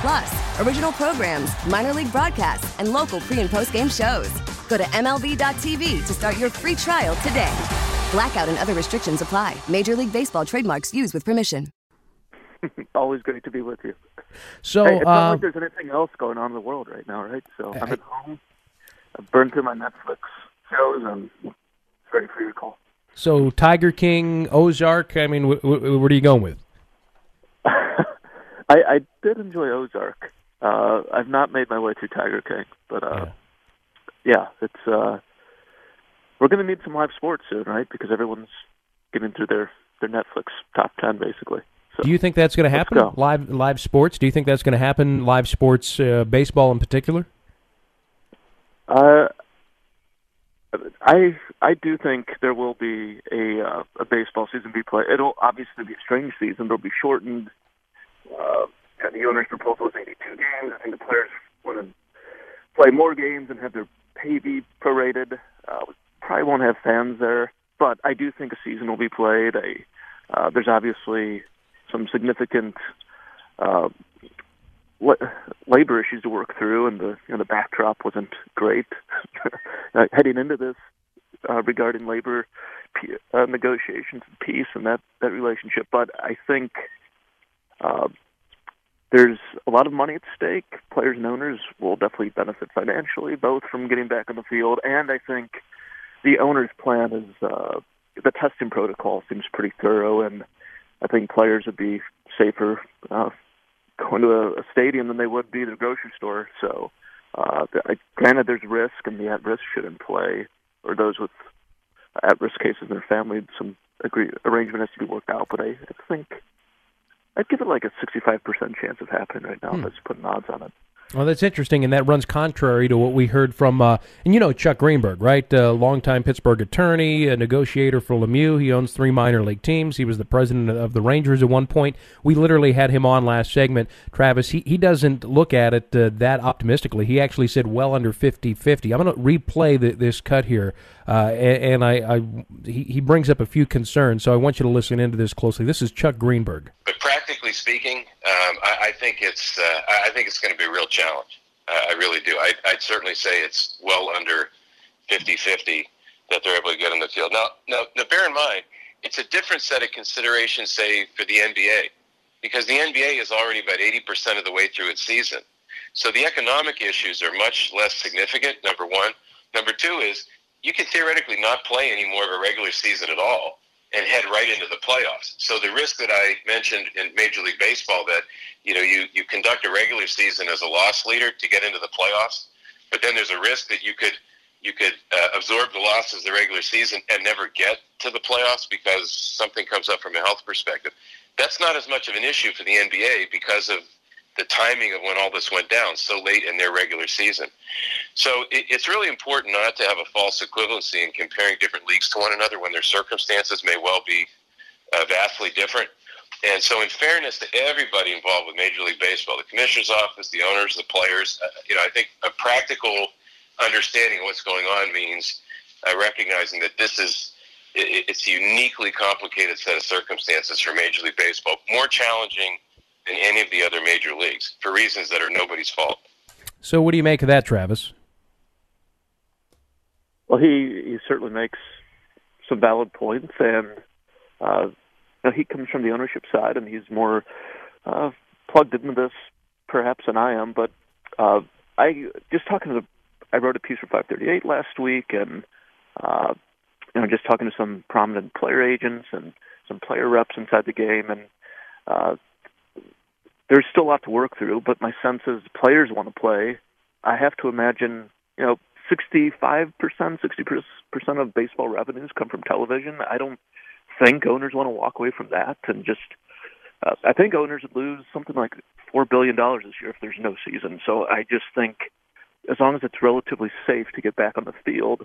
Plus, original programs, minor league broadcasts, and local pre and post game shows. Go to MLB.tv to start your free trial today. Blackout and other restrictions apply. Major League Baseball trademarks used with permission. Always great to be with you. So, hey, it's not uh, like there's anything else going on in the world right now, right? So I'm at home. I've burned through my Netflix shows and it's ready for your call. so Tiger King, Ozark. I mean, wh- wh- what are you going with? I, I did enjoy Ozark. Uh, I've not made my way through Tiger King, but uh, yeah. it's uh, we're going to need some live sports soon, right? Because everyone's getting through their their Netflix top ten, basically. So Do you think that's going to happen? go. Live live sports. Do you think that's going to happen? Live sports, uh, baseball in particular. Uh, I I do think there will be a uh, a baseball season be played. It'll obviously be a strange season. It'll be shortened. Uh, the owner's proposal is 82 games. I think the players want to play more games and have their pay be prorated. Uh, we probably won't have fans there, but I do think a season will be played. A, uh, there's obviously some significant uh, la- labor issues to work through, and the you know, the backdrop wasn't great uh, heading into this uh, regarding labor uh, negotiations and peace and that that relationship. But I think uh, there's a lot of money at stake. Players and owners will definitely benefit financially, both from getting back on the field, and I think the owner's plan is uh, the testing protocol seems pretty thorough, and I think players would be safer uh, going to a, a stadium than they would be a grocery store. So, uh, I, granted, there's risk, and the at-risk shouldn't play, or those with at-risk cases in their family. Some agree, arrangement has to be worked out, but I, I think I'd give it like a 65% chance of happening right now. Hmm. If I was putting odds on it. Well, that's interesting, and that runs contrary to what we heard from, uh, and you know Chuck Greenberg, right? Uh, longtime Pittsburgh attorney, a negotiator for Lemieux. He owns three minor league teams. He was the president of the Rangers at one point. We literally had him on last segment. Travis, he, he doesn't look at it uh, that optimistically. He actually said well under 50-50. I'm going to replay the, this cut here, uh, and, and I, I he, he brings up a few concerns, so I want you to listen into this closely. This is Chuck Greenberg. But practically speaking, um, I, I think it's uh, I think it's going to be a real challenge. Uh, I really do. I, I'd certainly say it's well under 50-50 that they're able to get on the field. Now, now, now, bear in mind, it's a different set of considerations, say, for the NBA, because the NBA is already about 80% of the way through its season. So the economic issues are much less significant, number one. Number two is you can theoretically not play any more of a regular season at all and head right into the playoffs. So the risk that I mentioned in Major League Baseball that you know you you conduct a regular season as a loss leader to get into the playoffs, but then there's a risk that you could you could uh, absorb the losses the regular season and never get to the playoffs because something comes up from a health perspective. That's not as much of an issue for the NBA because of the timing of when all this went down so late in their regular season. So it, it's really important not to have a false equivalency in comparing different leagues to one another when their circumstances may well be uh, vastly different. And so, in fairness to everybody involved with Major League Baseball, the commissioner's office, the owners, the players, uh, you know, I think a practical understanding of what's going on means uh, recognizing that this is it, it's a uniquely complicated set of circumstances for Major League Baseball, more challenging than any of the other major leagues for reasons that are nobody's fault. So, what do you make of that, Travis? Well, he he certainly makes some valid points, and uh, you know, he comes from the ownership side, and he's more uh, plugged into this perhaps than I am. But uh, I just talking to I wrote a piece for 538 last week, and uh, you know, just talking to some prominent player agents and some player reps inside the game, and uh, there's still a lot to work through. But my sense is players want to play. I have to imagine, you know, 65 percent, 60 percent of baseball revenues come from television. I don't think owners want to walk away from that and just. Uh, I think owners would lose something like four billion dollars this year if there's no season. So I just think, as long as it's relatively safe to get back on the field,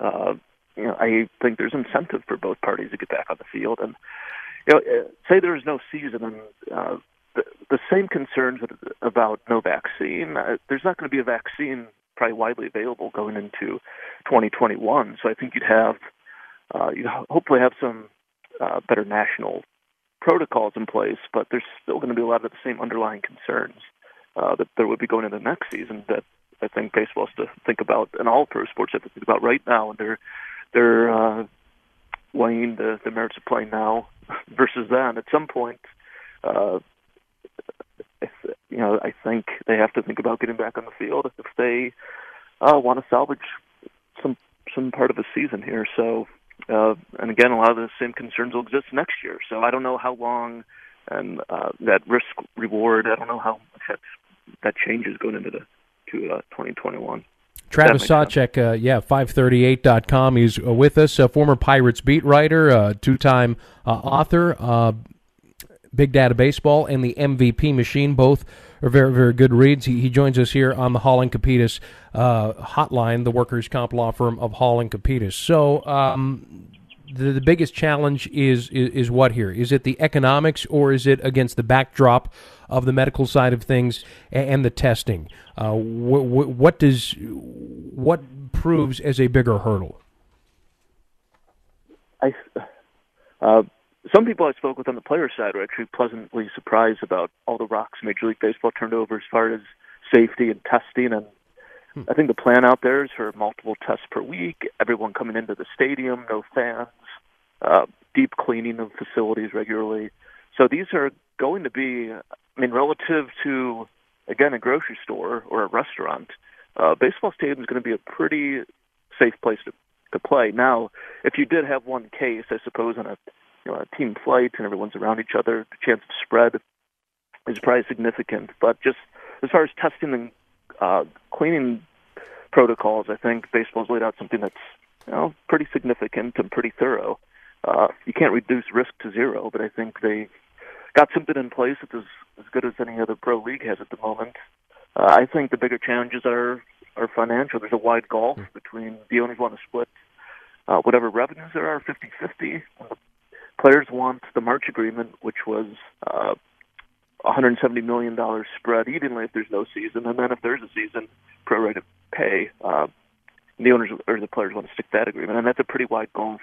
uh, you know, I think there's incentive for both parties to get back on the field. And you know, uh, say there is no season, and uh, the, the same concerns about no vaccine. Uh, there's not going to be a vaccine probably widely available going into 2021. So I think you'd have uh, you'd hopefully have some uh, better national protocols in place, but there's still going to be a lot of the same underlying concerns uh, that there would be going into next season that I think baseball has to think about, and all pro sports have to think about right now, and they're they're uh, weighing the, the merits of playing now versus then. At some point, uh, you know, I think they have to think about getting back on the field if they uh, want to salvage some some part of the season here. So uh, and again, a lot of the same concerns will exist next year. So I don't know how long and uh, that risk reward. I don't know how much that that changes going into the to uh, 2021. Travis Sawchik, uh, yeah, 538.com. He's uh, with us, a former Pirates beat writer, uh, two time uh, author, uh, Big Data Baseball, and the MVP Machine. Both are very, very good reads. He, he joins us here on the Hall and Capitas uh, hotline, the workers' comp law firm of Hall and Capitas. So, um, the, the biggest challenge is, is, is what here? Is it the economics, or is it against the backdrop of the medical side of things and, and the testing? Uh, wh- wh- what does what proves as a bigger hurdle? I uh, some people I spoke with on the player side were actually pleasantly surprised about all the rocks Major League Baseball turned over as far as safety and testing. And hmm. I think the plan out there is for multiple tests per week, everyone coming into the stadium, no fans, uh, deep cleaning of facilities regularly. So these are going to be, I mean, relative to, again, a grocery store or a restaurant, uh, baseball stadium is going to be a pretty safe place to, to play. Now, if you did have one case, I suppose, on a you know, a team flight and everyone's around each other, the chance of spread is probably significant. But just as far as testing and uh, cleaning protocols, I think baseball's laid out something that's you know pretty significant and pretty thorough. Uh, you can't reduce risk to zero, but I think they got something in place that's as, as good as any other pro league has at the moment. Uh, I think the bigger challenges are are financial. There's a wide gulf between the owners want to split uh, whatever revenues there are 50-50, and the players want the March agreement, which was uh, 170 million dollars spread evenly if there's no season, and then if there's a season, prorated pay. Uh, the owners or the players want to stick to that agreement, and that's a pretty wide gulf,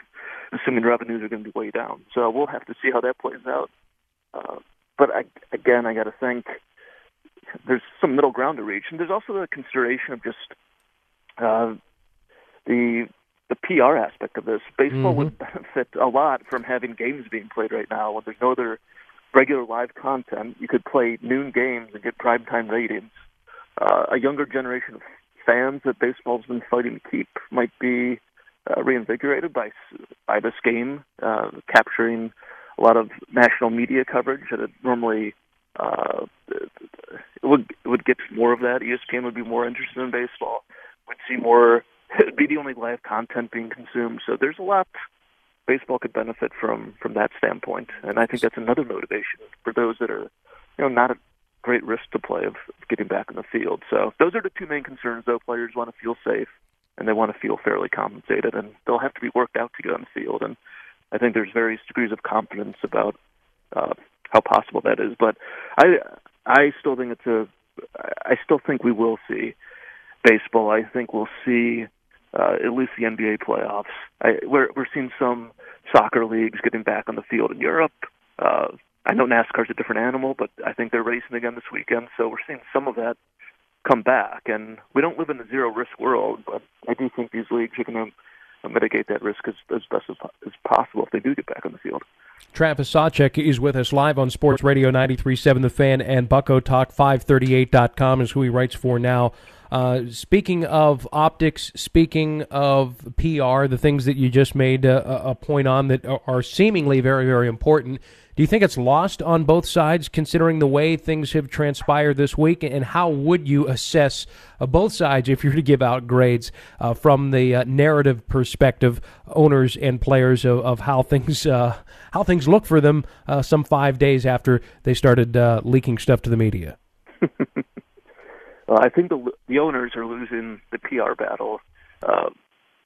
assuming revenues are going to be way down. So we'll have to see how that plays out. Uh, but I, again, I got to think there's some middle ground to reach, and there's also the consideration of just uh, the the PR aspect of this. Baseball mm-hmm. would benefit a lot from having games being played right now when there's no other regular live content. You could play noon games and get primetime ratings. Uh, a younger generation of fans that baseball's been fighting to keep might be uh, reinvigorated by by this game, uh, capturing a lot of national media coverage that it normally uh, it would it would get more of that. ESPN would be more interested in baseball. Would see more it'd be the only live content being consumed. So there's a lot baseball could benefit from from that standpoint, and I think that's another motivation for those that are, you know, not at great risk to play of getting back in the field. So those are the two main concerns. Though players want to feel safe and they want to feel fairly compensated, and they'll have to be worked out to get on the field. And I think there's various degrees of confidence about uh, how possible that is. But I I still think it's a I still think we will see baseball. I think we'll see uh, at least the NBA playoffs. I, we're we're seeing some soccer leagues getting back on the field in Europe. Uh, I know NASCAR's a different animal, but I think they're racing again this weekend, so we're seeing some of that come back. And we don't live in a zero risk world, but I do think these leagues are going to mitigate that risk as, as best as, as possible if they do get back on the field. Travis Sawchik is with us live on Sports Radio 93.7 The Fan and Bucco Talk 538.com is who he writes for now Uh, speaking of optics, speaking of PR, the things that you just made a, a point on that are seemingly very, very important. Do you think it's lost on both sides, considering the way things have transpired this week? And how would you assess uh, both sides if you were to give out grades uh, from the uh, narrative perspective, owners and players of, of how things uh, how things look for them uh, some five days after they started uh, leaking stuff to the media? well, I think the the owners are losing the PR battle,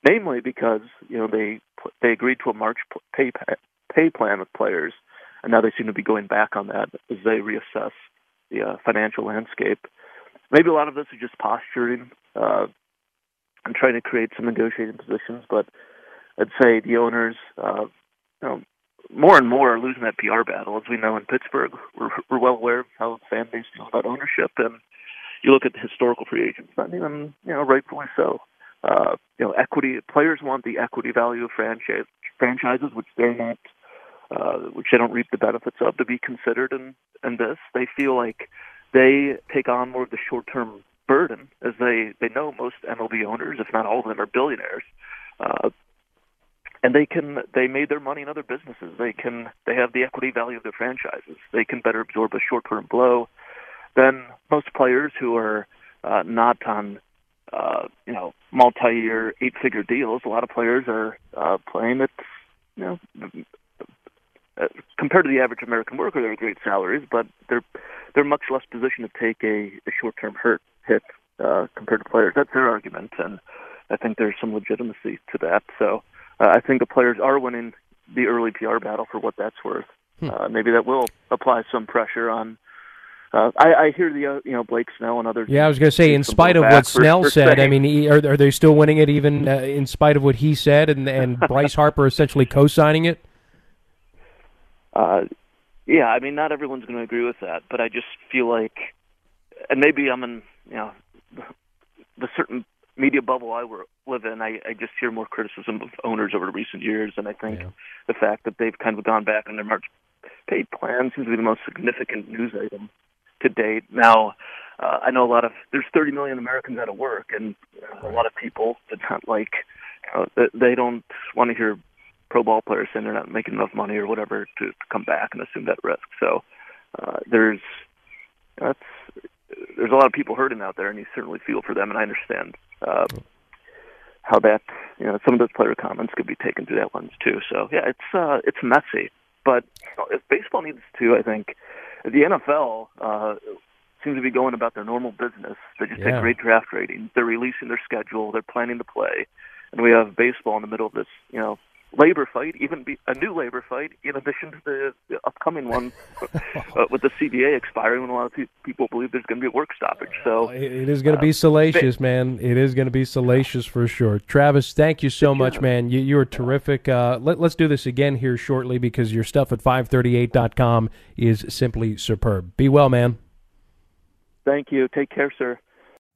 namely because you know they they agreed to a March pay pay plan with players and now they seem to be going back on that as they reassess the uh, financial landscape. Maybe a lot of this is just posturing uh, and trying to create some negotiating positions, but I'd say the owners, uh, you know, more and more are losing that PR battle. As we know in Pittsburgh, we're, we're well aware of how fan base feels about ownership, and you look at the historical free agents spending, and you know, rightfully so. Uh, you know, equity players want the equity value of franchise franchises, which they're not uh, which they don't reap the benefits of, to be considered in, in this. They feel like they take on more of the short-term burden, as they they know most MLB owners, if not all of them, are billionaires, uh, and they can they made their money in other businesses. They can they have the equity value of their franchises. They can better absorb a short-term blow than most players who are uh, not on uh, you know multi-year eight-figure deals. A lot of players are uh, playing at you know uh, compared to the average American worker, they're great salaries, but they're they're much less positioned to take a, a short-term hurt hit uh, compared to players. That's their argument, and I think there's some legitimacy to that. So uh, I think the players are winning the early PR battle for what that's worth. Hmm. Uh, maybe that will apply some pressure on. Uh, I, I hear the uh, you know Blake Snell and others. Yeah, I was going to say, in spite of what Snell for, said, saying, I mean, he, are are they still winning it even uh, in spite of what he said, and and Bryce Harper essentially co-signing it? Uh, yeah, I mean, not everyone's going to agree with that, but I just feel like, and maybe I'm in, you know, the certain media bubble I live in. I, I just hear more criticism of owners over recent years, and I think yeah. the fact that they've kind of gone back on their March pay plan seems to be the most significant news item to date. Now, uh, I know a lot of there's 30 million Americans out of work, and know, a lot of people it's not like you know, they don't want to hear pro ball players saying they're not making enough money or whatever to, to come back and assume that risk. So uh, there's that's there's a lot of people hurting out there, and you certainly feel for them, and I understand uh, how that you know some of those player comments could be taken through that lens too. So yeah, it's uh, it's messy, but you know, if baseball needs to, I think the NFL. Uh, seems to be going about their normal business. They just yeah. take great draft ratings. They're releasing their schedule. They're planning to play, and we have baseball in the middle of this, you know, labor fight, even be a new labor fight, in addition to the, the upcoming one uh, with the CBA expiring, when a lot of pe- people believe there's going to be a work stoppage. So it is going to uh, be salacious, man. It is going to be salacious for sure. Travis, thank you so much, man. You, you are terrific. Uh, let, let's do this again here shortly because your stuff at 538.com is simply superb. Be well, man. Thank you. Take care, sir.